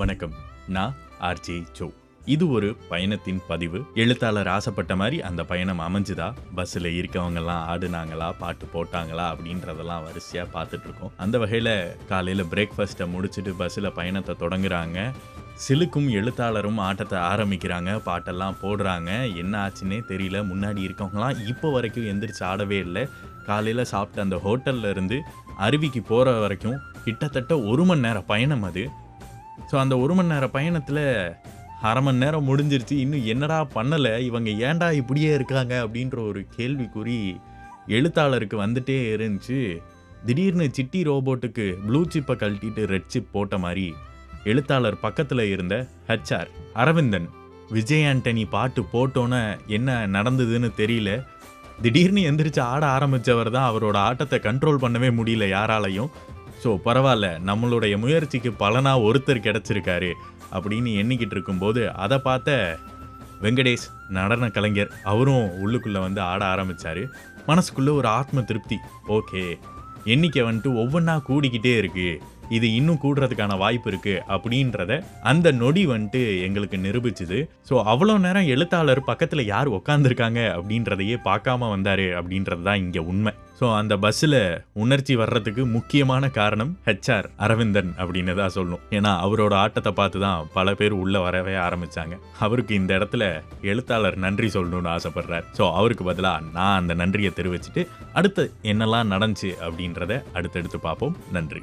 வணக்கம். நான் RJ Joe இது ஒரு பயணத்தின் பதிவு. எழுத்தாளர் ஆசைப்பட்ட மாதிரி அந்த பயணம் அமைஞ்சுதா? பஸ்ஸில் இருக்கவங்கெல்லாம் ஆடுனாங்களா? பாட்டு போட்டாங்களா? அப்படின்றதெல்லாம் வரிசையாக பார்த்துட்ருக்கோம். அந்த வகையில் காலையில் பிரேக்ஃபாஸ்ட்டை முடிச்சுட்டு பஸ்ஸில் பயணத்தை தொடங்குறாங்க. சிலுக்கும் எழுத்தாளரும் ஆட்டத்தை ஆரம்பிக்கிறாங்க. பாட்டெல்லாம் போடுறாங்க. என்ன ஆச்சுன்னே தெரியல. முன்னாடி இருக்கவங்களாம் இப்போ வரைக்கும் எந்திரிச்சு ஆடவே இல்லை. காலையில் சாப்பிட்ட அந்த ஹோட்டல்லேருந்து அருவிக்கு போகிற வரைக்கும் கிட்டத்தட்ட ஒரு மணி நேரம் பயணம் அது. ஸோ அந்த ஒரு மணி நேர பயணத்தில் அரை மணி நேரம் முடிஞ்சிருச்சு. இன்னும் என்னடா பண்ணலை? இவங்க ஏன்டா இப்படியே இருக்காங்க? அப்படின்ற ஒரு கேள்விக்குறி எழுத்தாளருக்கு வந்துட்டே இருந்துச்சு. திடீர்னு சிட்டி ரோபோட்டுக்கு ப்ளூ சிப்பை கழட்டிட்டு ரெட் சிப் போட்ட மாதிரி எழுத்தாளர் பக்கத்தில் இருந்த ஹெச்ஆர் அரவிந்தன் விஜய் ஆண்டனி பாட்டு போட்டோன்னே என்ன நடந்ததுன்னு தெரியல. திடீர்னு எந்திரிச்சு ஆட ஆரம்பித்தவர் தான் அவரோட ஆட்டத்தை கண்ட்ரோல் பண்ணவே முடியல யாராலையும். ஸோ பரவாயில்ல நம்மளுடைய முயற்சிக்கு பலனா ஒருத்தர் கிடச்சிருக்காரு அப்படின்னு எண்ணிக்கிட்டு இருக்கும்போது அதை பார்த்த வெங்கடேஷ் நடன கலைஞர் அவரும் உள்ளுக்குள்ளே வந்து ஆட ஆரம்பித்தார் மனசுக்குள்ளே ஒரு ஆத்ம திருப்தி. ஓகே. எண்ணிக்கை வந்துட்டு ஒவ்வொன்றா கூடிக்கிட்டே இருக்குது இது இன்னும் கூடுறதுக்கான வாய்ப்பு இருக்கு அப்படின்றத அந்த நொடி வந்துட்டு எங்களுக்கு நிரூபிச்சுது. ஸோ அவ்வளோ நேரம் எழுத்தாளர் பக்கத்தில் யார் உக்காந்துருக்காங்க அப்படின்றதையே பார்க்காம வந்தாரு அப்படின்றது தான் இங்கே உண்மை. ஸோ அந்த பஸ்ஸில் உணர்ச்சி வர்றதுக்கு முக்கியமான காரணம் ஹெச்ஆர் அரவிந்தன் அப்படின்னு தான் சொல்லணும். ஏன்னா அவரோட ஆட்டத்தை பார்த்து தான் பல பேர் உள்ளே வரவே ஆரம்பித்தாங்க அவருக்கு இந்த இடத்துல எழுத்தாளர் நன்றி சொல்லணும்னு ஆசைப்படுறார். ஸோ அவருக்கு பதிலாக நான் அந்த நன்றியை தெரிவிச்சுட்டு அடுத்து என்னெல்லாம் நடந்துச்சு அப்படின்றத அடுத்தடுத்து பார்ப்போம். நன்றி.